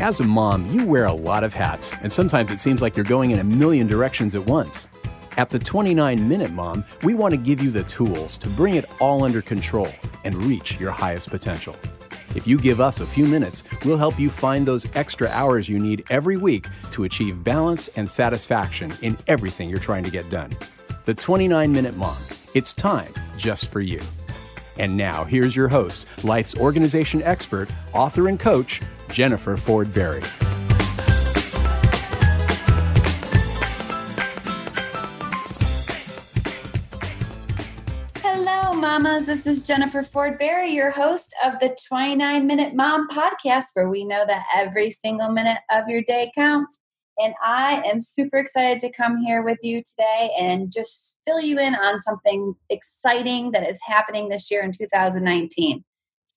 As a mom, you wear a lot of hats, and sometimes it seems like you're going in a million directions at once. At the 29 Minute Mom, we want to give you the tools to bring it all under control and reach your highest potential. If you give us a few minutes, we'll help you find those extra hours you need every week to achieve balance and satisfaction in everything you're trying to get done. The 29 Minute Mom. It's time just for you. And now, here's your host, life's organization expert, author, and coach, Jennifer Ford Berry. Hello, mamas. This is Jennifer Ford Berry, your host of the 29 Minute Mom podcast, where we know that every single minute of your day counts. And I am super excited to come here with you today and just fill you in on something exciting that is happening this year in 2019.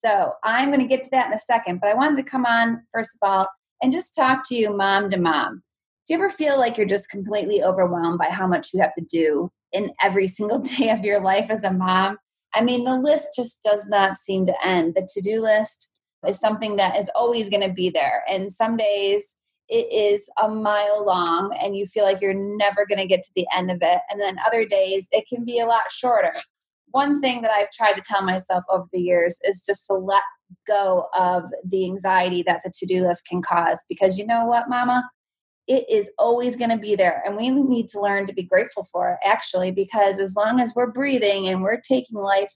So I'm going to get to that in a second, but I wanted to come on, first of all, and just talk to you mom to mom. Do you ever feel like you're just completely overwhelmed by how much you have to do in every single day of your life as a mom? I mean, the list just does not seem to end. The to do list is something that is always going to be there. And some days it is a mile long and you feel like you're never going to get to the end of it. And then other days it can be a lot shorter one thing that I've tried to tell myself over the years is just to let go of the anxiety that the to do list can cause. Because you know what, mama? It is always going to be there. And we need to learn to be grateful for it, actually, because as long as we're breathing and we're taking life,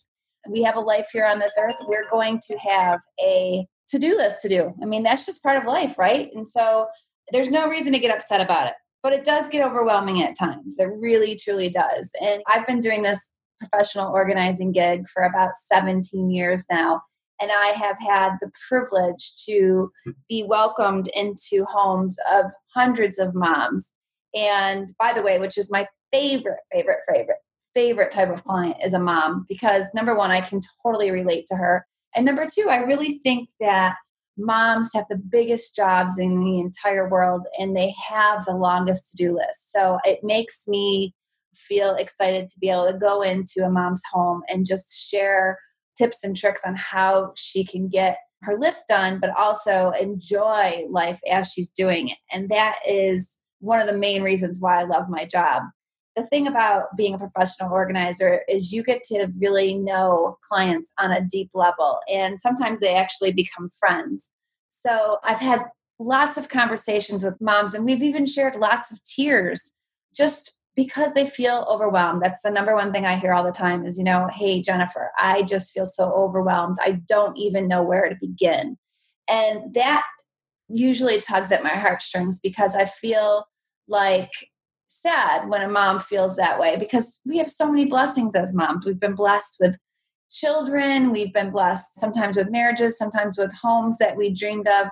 we have a life here on this earth, we're going to have a to do list to do. I mean, that's just part of life, right? And so there's no reason to get upset about it. But it does get overwhelming at times. It really, truly does. And I've been doing this professional organizing gig for about 17 years now. And I have had the privilege to be welcomed into homes of hundreds of moms. And by the way, which is my favorite, favorite, favorite, favorite type of client is a mom because number one, I can totally relate to her. And number two, I really think that moms have the biggest jobs in the entire world and they have the longest to do list. So it makes me feel excited to be able to go into a mom's home and just share tips and tricks on how she can get her list done, but also enjoy life as she's doing it. And that is one of the main reasons why I love my job. The thing about being a professional organizer is you get to really know clients on a deep level, and sometimes they actually become friends. So I've had lots of conversations with moms, and we've even shared lots of tears just because they feel overwhelmed. That's the number one thing I hear all the time is, you know, hey, Jennifer, I just feel so overwhelmed. I don't even know where to begin. And that usually tugs at my heartstrings because I feel like sad when a mom feels that way because we have so many blessings as moms. We've been blessed with children, we've been blessed sometimes with marriages, sometimes with homes that we dreamed of.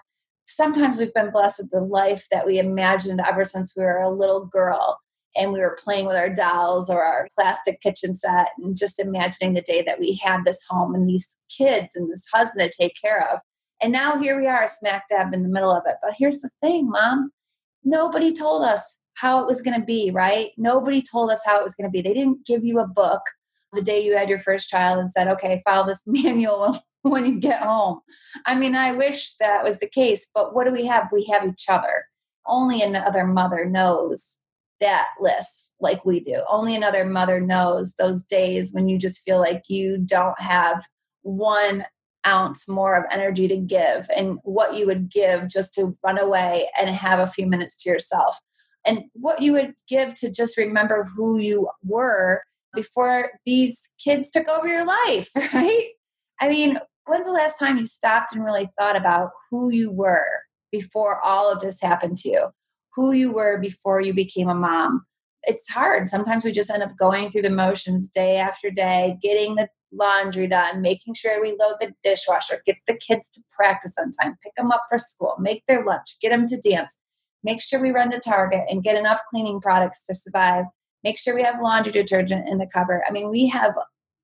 Sometimes we've been blessed with the life that we imagined ever since we were a little girl and we were playing with our dolls or our plastic kitchen set and just imagining the day that we had this home and these kids and this husband to take care of. And now here we are, smack dab in the middle of it. But here's the thing, mom nobody told us how it was going to be, right? Nobody told us how it was going to be. They didn't give you a book the day you had your first child and said, okay, follow this manual when you get home. I mean, I wish that was the case, but what do we have? We have each other. Only another mother knows that list like we do. Only another mother knows those days when you just feel like you don't have one ounce more of energy to give and what you would give just to run away and have a few minutes to yourself. And what you would give to just remember who you were before these kids took over your life, right? I mean, when's the last time you stopped and really thought about who you were before all of this happened to you? Who you were before you became a mom. It's hard. Sometimes we just end up going through the motions day after day, getting the laundry done, making sure we load the dishwasher, get the kids to practice on time, pick them up for school, make their lunch, get them to dance, make sure we run to Target and get enough cleaning products to survive, make sure we have laundry detergent in the cupboard. I mean, we have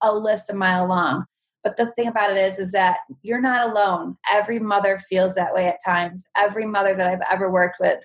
a list a mile long. But the thing about it is, is that you're not alone. Every mother feels that way at times. Every mother that I've ever worked with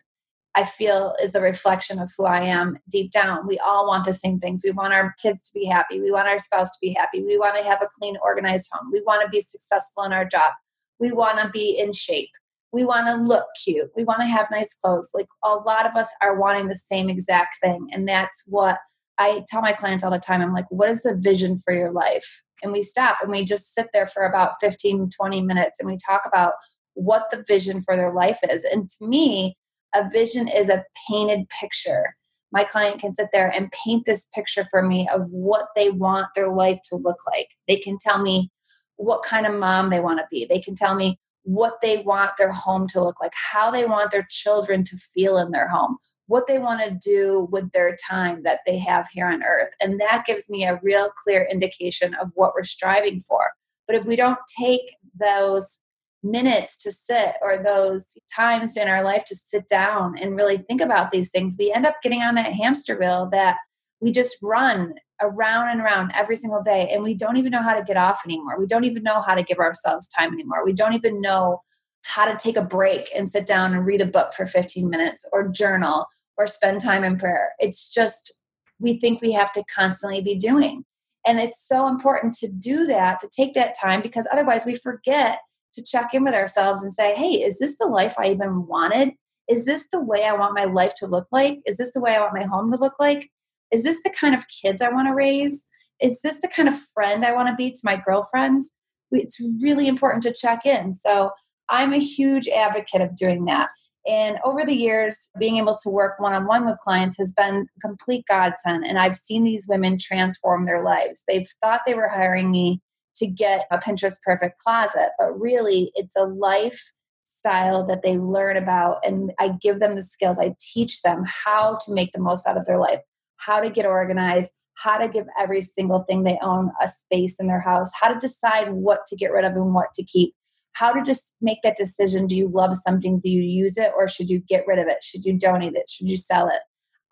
I feel is a reflection of who I am deep down. We all want the same things. We want our kids to be happy. We want our spouse to be happy. We want to have a clean, organized home. We want to be successful in our job. We want to be in shape. We want to look cute. We want to have nice clothes. Like a lot of us are wanting the same exact thing. And that's what I tell my clients all the time. I'm like, what is the vision for your life? And we stop and we just sit there for about 15, 20 minutes and we talk about what the vision for their life is. And to me, a vision is a painted picture. My client can sit there and paint this picture for me of what they want their life to look like. They can tell me what kind of mom they want to be. They can tell me what they want their home to look like, how they want their children to feel in their home, what they want to do with their time that they have here on earth. And that gives me a real clear indication of what we're striving for. But if we don't take those minutes to sit or those times in our life to sit down and really think about these things, we end up getting on that hamster wheel that we just run around and around every single day and we don't even know how to get off anymore. We don't even know how to give ourselves time anymore. We don't even know how to take a break and sit down and read a book for 15 minutes or journal or spend time in prayer. It's just, we think we have to constantly be doing. And it's so important to do that, to take that time, because otherwise we forget to check in with ourselves and say, hey, is this the life I even wanted? Is this the way I want my life to look like? Is this the way I want my home to look like? Is this the kind of kids I want to raise? Is this the kind of friend I want to be to my girlfriends? It's really important to check in. So I'm a huge advocate of doing that. And over the years, being able to work one on one with clients has been a complete godsend. And I've seen these women transform their lives. They've thought they were hiring me to get a Pinterest perfect closet, but really it's a lifestyle that they learn about. And I give them the skills, I teach them how to make the most out of their life, how to get organized, how to give every single thing they own a space in their house, how to decide what to get rid of and what to keep how to just make that decision do you love something? Do you use it or should you get rid of it? Should you donate it? Should you sell it?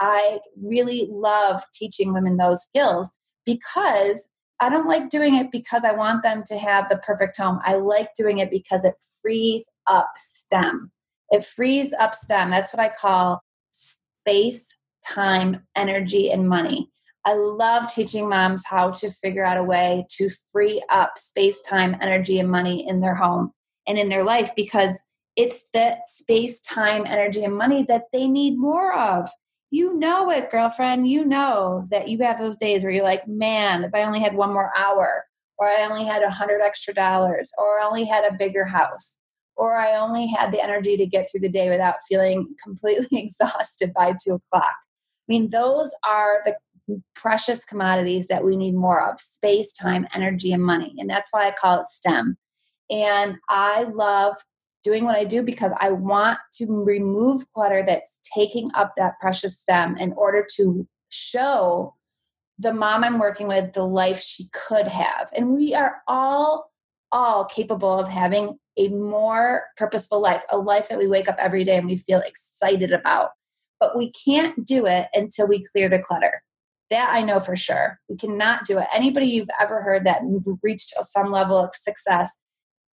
I really love teaching women those skills because i don't like doing it because i want them to have the perfect home. I like doing it because it frees up stem. It frees up stem. That's what i call space time energy and money. I love teaching moms how to figure out a way to free up space, time, energy, and money in their home and in their life because it's the space, time, energy, and money that they need more of. You know it, girlfriend. You know that you have those days where you're like, man, if I only had one more hour, or I only had a hundred extra dollars, or I only had a bigger house, or I only had the energy to get through the day without feeling completely exhausted by two o'clock. I mean, those are the precious commodities that we need more of space, time, energy, and money. And that's why I call it STEM. And I love doing what I do because I want to remove clutter that's taking up that precious stem in order to show the mom I'm working with the life she could have. And we are all all capable of having a more purposeful life, a life that we wake up every day and we feel excited about. But we can't do it until we clear the clutter. That I know for sure. We cannot do it. Anybody you've ever heard that reached some level of success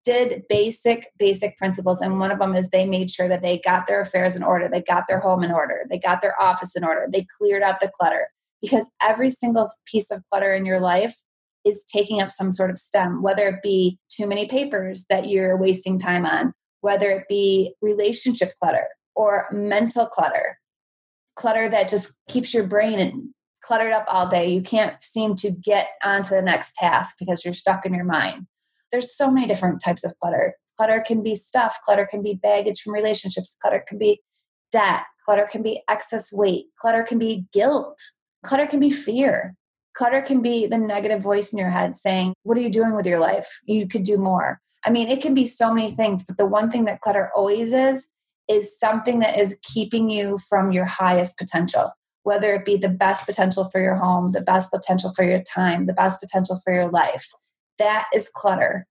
did basic, basic principles. And one of them is they made sure that they got their affairs in order, they got their home in order, they got their office in order, they cleared out the clutter. Because every single piece of clutter in your life is taking up some sort of stem, whether it be too many papers that you're wasting time on, whether it be relationship clutter or mental clutter, clutter that just keeps your brain cluttered up all day. You can't seem to get onto the next task because you're stuck in your mind. There's so many different types of clutter. Clutter can be stuff, clutter can be baggage from relationships, clutter can be debt, clutter can be excess weight, clutter can be guilt, clutter can be fear. Clutter can be the negative voice in your head saying, What are you doing with your life? You could do more. I mean, it can be so many things, but the one thing that clutter always is, is something that is keeping you from your highest potential whether it be the best potential for your home, the best potential for your time, the best potential for your life. That is clutter.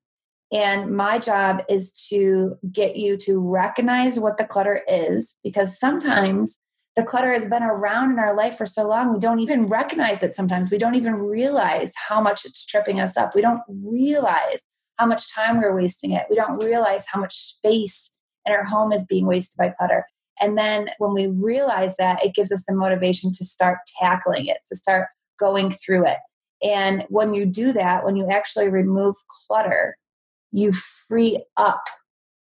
And my job is to get you to recognize what the clutter is because sometimes the clutter has been around in our life for so long, we don't even recognize it sometimes. We don't even realize how much it's tripping us up. We don't realize how much time we're wasting it. We don't realize how much space in our home is being wasted by clutter. And then when we realize that, it gives us the motivation to start tackling it, to start going through it. And when you do that, when you actually remove clutter, you free up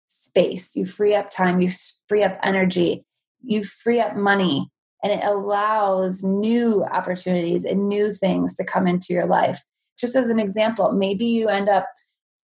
space, you free up time, you free up energy, you free up money, and it allows new opportunities and new things to come into your life. Just as an example, maybe you end up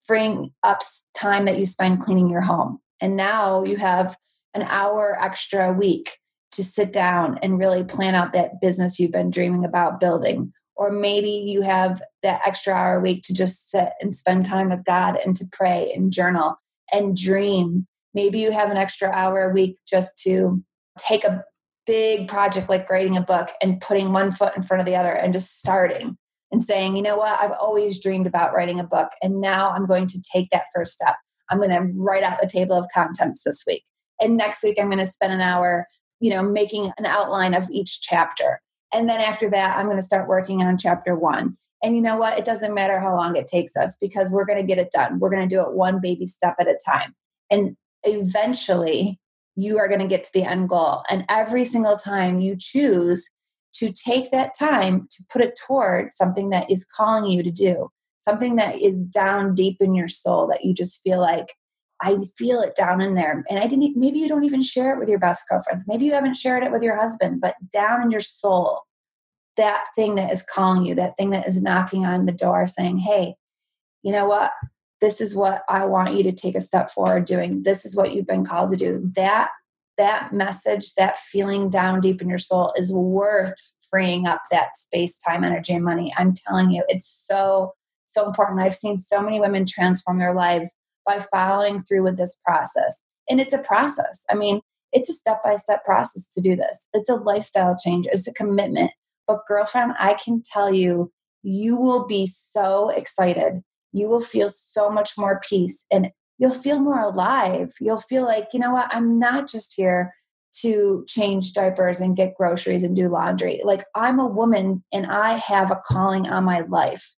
freeing up time that you spend cleaning your home. And now you have an hour extra a week to sit down and really plan out that business you've been dreaming about building. Or maybe you have that extra hour a week to just sit and spend time with God and to pray and journal and dream. Maybe you have an extra hour a week just to take a big project like writing a book and putting one foot in front of the other and just starting and saying, you know what, I've always dreamed about writing a book. And now I'm going to take that first step. I'm going to write out the table of contents this week. And next week, I'm going to spend an hour, you know, making an outline of each chapter. And then after that, I'm going to start working on chapter one. And you know what? It doesn't matter how long it takes us because we're going to get it done. We're going to do it one baby step at a time. And eventually, you are going to get to the end goal. And every single time you choose to take that time to put it toward something that is calling you to do, something that is down deep in your soul that you just feel like, I feel it down in there. And I didn't, maybe you don't even share it with your best girlfriends. Maybe you haven't shared it with your husband, but down in your soul, that thing that is calling you, that thing that is knocking on the door saying, hey, you know what? This is what I want you to take a step forward doing. This is what you've been called to do. That that message, that feeling down deep in your soul is worth freeing up that space, time, energy, and money. I'm telling you, it's so, so important. I've seen so many women transform their lives by following through with this process. And it's a process. I mean, it's a step by step process to do this. It's a lifestyle change, it's a commitment. But, girlfriend, I can tell you, you will be so excited. You will feel so much more peace and you'll feel more alive. You'll feel like, you know what, I'm not just here to change diapers and get groceries and do laundry. Like, I'm a woman and I have a calling on my life.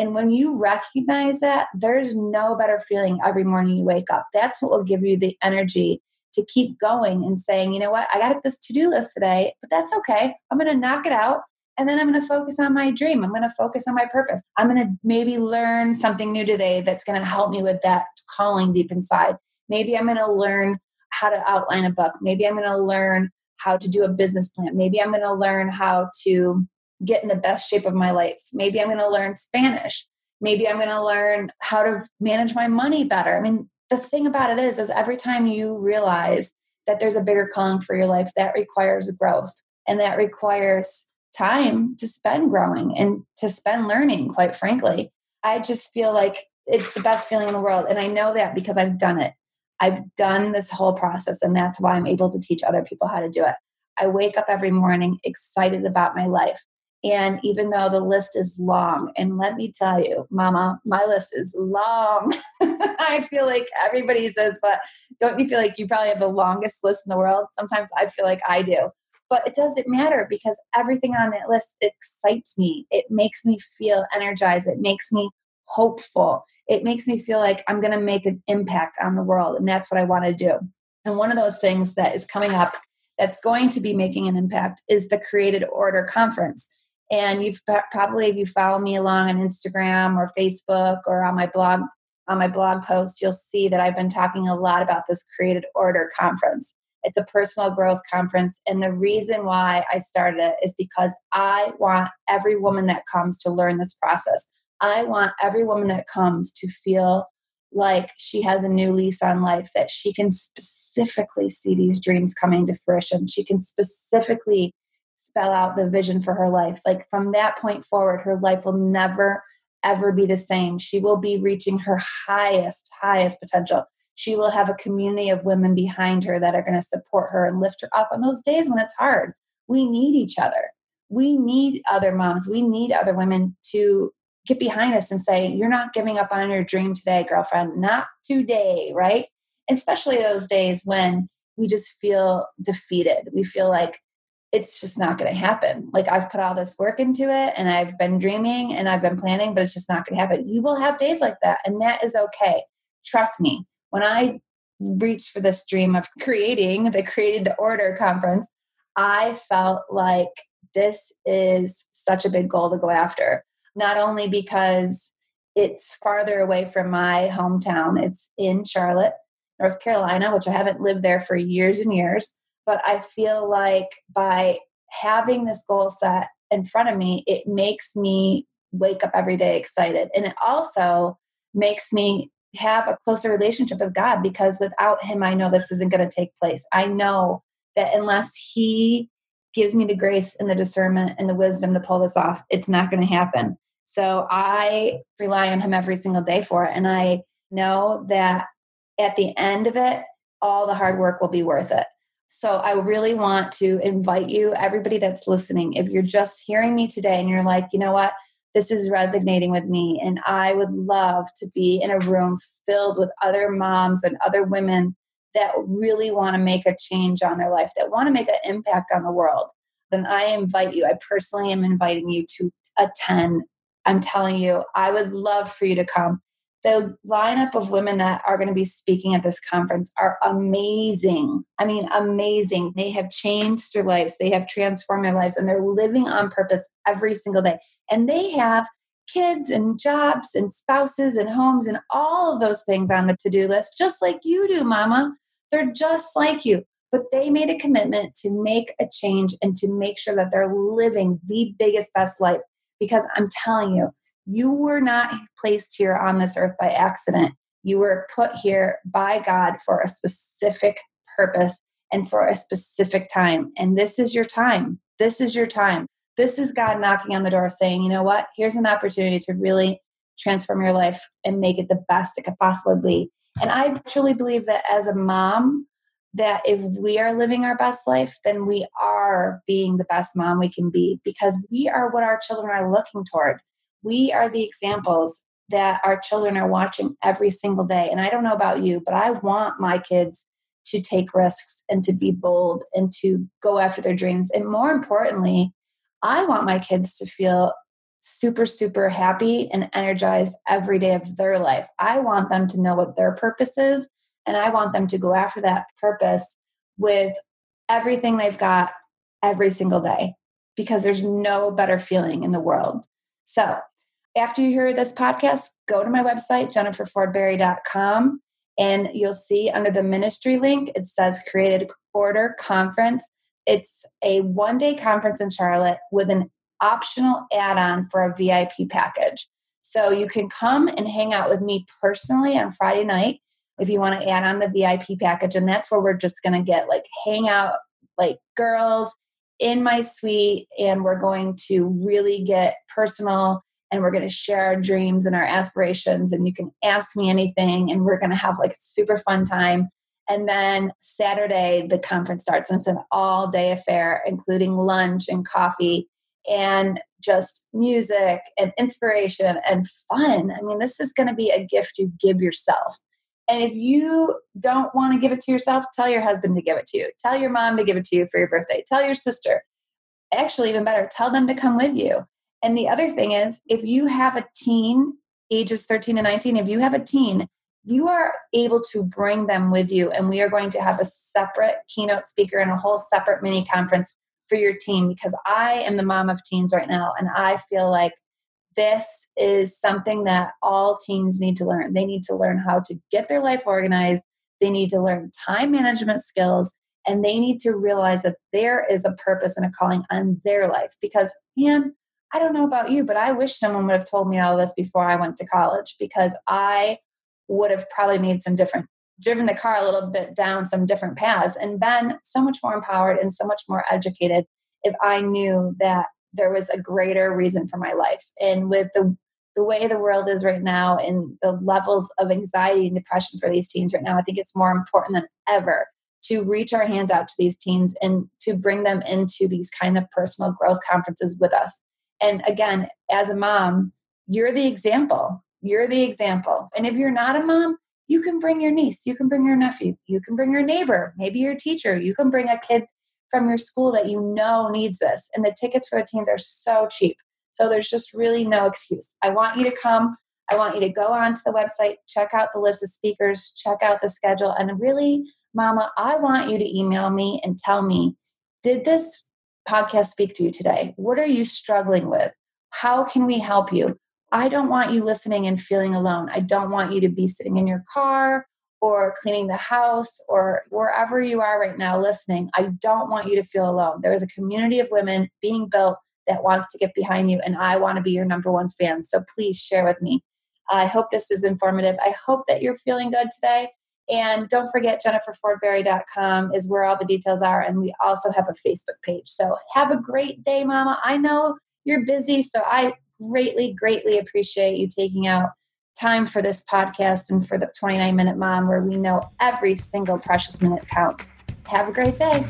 And when you recognize that, there's no better feeling every morning you wake up. That's what will give you the energy to keep going and saying, you know what, I got this to do list today, but that's okay. I'm going to knock it out. And then I'm going to focus on my dream. I'm going to focus on my purpose. I'm going to maybe learn something new today that's going to help me with that calling deep inside. Maybe I'm going to learn how to outline a book. Maybe I'm going to learn how to do a business plan. Maybe I'm going to learn how to get in the best shape of my life. Maybe I'm going to learn Spanish. Maybe I'm going to learn how to manage my money better. I mean, the thing about it is is every time you realize that there's a bigger calling for your life that requires growth and that requires time to spend growing and to spend learning, quite frankly. I just feel like it's the best feeling in the world. And I know that because I've done it. I've done this whole process, and that's why I'm able to teach other people how to do it. I wake up every morning excited about my life. And even though the list is long, and let me tell you, Mama, my list is long. I feel like everybody says, but don't you feel like you probably have the longest list in the world? Sometimes I feel like I do. But it doesn't matter because everything on that list excites me. It makes me feel energized. It makes me hopeful. It makes me feel like I'm going to make an impact on the world. And that's what I want to do. And one of those things that is coming up that's going to be making an impact is the Created Order Conference. And you've probably, if you follow me along on Instagram or Facebook or on my blog, on my blog post, you'll see that I've been talking a lot about this Created Order Conference. It's a personal growth conference. And the reason why I started it is because I want every woman that comes to learn this process. I want every woman that comes to feel like she has a new lease on life, that she can specifically see these dreams coming to fruition. She can specifically spell out the vision for her life. Like from that point forward, her life will never, ever be the same. She will be reaching her highest, highest potential. She will have a community of women behind her that are going to support her and lift her up on those days when it's hard. We need each other. We need other moms. We need other women to get behind us and say, You're not giving up on your dream today, girlfriend. Not today, right? Especially those days when we just feel defeated. We feel like it's just not going to happen. Like I've put all this work into it and I've been dreaming and I've been planning, but it's just not going to happen. You will have days like that, and that is okay. Trust me when I reached for this dream of creating the Created Order conference, I felt like this is such a big goal to go after. Not only because it's farther away from my hometown, it's in Charlotte, North Carolina, which I haven't lived there for years and years. But I feel like by having this goal set in front of me, it makes me wake up every day excited. And it also makes me have a closer relationship with God because without Him, I know this isn't going to take place. I know that unless He gives me the grace and the discernment and the wisdom to pull this off, it's not going to happen. So I rely on Him every single day for it. And I know that at the end of it, all the hard work will be worth it. So I really want to invite you, everybody that's listening, if you're just hearing me today and you're like, you know what, this is resonating with me, and I would love to be in a room filled with other moms and other women that really want to make a change on their life, that want to make an impact on the world, then I invite you, I personally am inviting you to attend. I'm telling you, I would love for you to come the lineup of women that are going to be speaking at this conference are amazing. I mean, amazing. They have changed their lives, they have transformed their lives, and they're living on purpose every single day. And they have kids and jobs and spouses and homes and all of those things on the to do list, just like you do, mama. They're just like you. But they made a commitment to make a change and to make sure that they're living the biggest, best life. Because I'm telling you, you were not placed here on this earth by accident. You were put here by God for a specific purpose and for a specific time. And this is your time. This is your time. This is God knocking on the door saying, you know what? Here's an opportunity to really transform your life and make it the best it could possibly be. And I truly believe that as a mom, that if we are living our best life, then we are being the best mom we can be because we are what our children are looking toward we are the examples that our children are watching every single day. And I don't know about you, but I want my kids to take risks and to be bold and to go after their dreams. And more importantly, I want my kids to feel super, super happy and energized every day of their life. I want them to know what their purpose is, and I want them to go after that purpose with everything they've got every single day because there's no better feeling in the world. So, after you hear this podcast, go to my website, jenniferfordberry.com, and you'll see under the ministry link, it says Created Order Conference. It's a one day conference in Charlotte with an optional add on for a VIP package. So you can come and hang out with me personally on Friday night if you want to add on the VIP package. And that's where we're just going to get like hang out like girls in my suite and we're going to really get personal and we're going to share our dreams and our aspirations and you can ask me anything and we're going to have like super fun time. And then saturday the conference starts and it's an all day affair including lunch and coffee and just music and inspiration and fun. I mean this is going to be a gift you give yourself. And if you don't want to give it to yourself tell your husband to give it to you. Tell your mom to give it to you for your birthday. Tell your sister. Actually even better tell them to come with you and the other thing is, if you have a teen, ages 13 to 19, if you have a teen, you are able to bring them with you. And we are going to have a separate keynote speaker and a whole separate mini conference for your team because I am the mom of teens right now. And I feel like this is something that all teens need to learn. They need to learn how to get their life organized, they need to learn time management skills, and they need to realize that there is a purpose and a calling on their life because, man, I don't know about you, but I wish someone would have told me all this before I went to college because I would have probably made some different, driven the car a little bit down some different paths and been so much more empowered and so much more educated if I knew that there was a greater reason for my life. And with the the way the world is right now and the levels of anxiety and depression for these teens right now, I think it's more important than ever to reach our hands out to these teens and to bring them into these kind of personal growth conferences with us and again, as a mom, you're the example. You're the example. And if you're not a mom, you can bring your niece, you can bring your nephew, you can bring your neighbor, maybe your teacher, you can bring a kid from your school that you know needs this. And the tickets for the teens are so cheap. So there's just really no excuse. I want you to come. I want you to go onto the website, check out the list of speakers, check out the schedule. And really, Mama, I want you to email me and tell me did this podcast speak to you today? What are you struggling with? How can we help you? I don't want you listening and feeling alone. I don't want you to be sitting in your car or cleaning the house or wherever you are right now listening, I don't want you to feel alone. There is a community of women being built that wants to get behind you, and I want to be your number one fan. So please share with me. I hope this is informative. I hope that you're feeling good today. And don't forget, jenniferfordberry.com is where all the details are. And we also have a Facebook page. So have a great day, Mama. I know you're busy, so I greatly, greatly appreciate you taking out time for this podcast and for the 29 Minute Mom, where we know every single precious minute counts. Have a great day.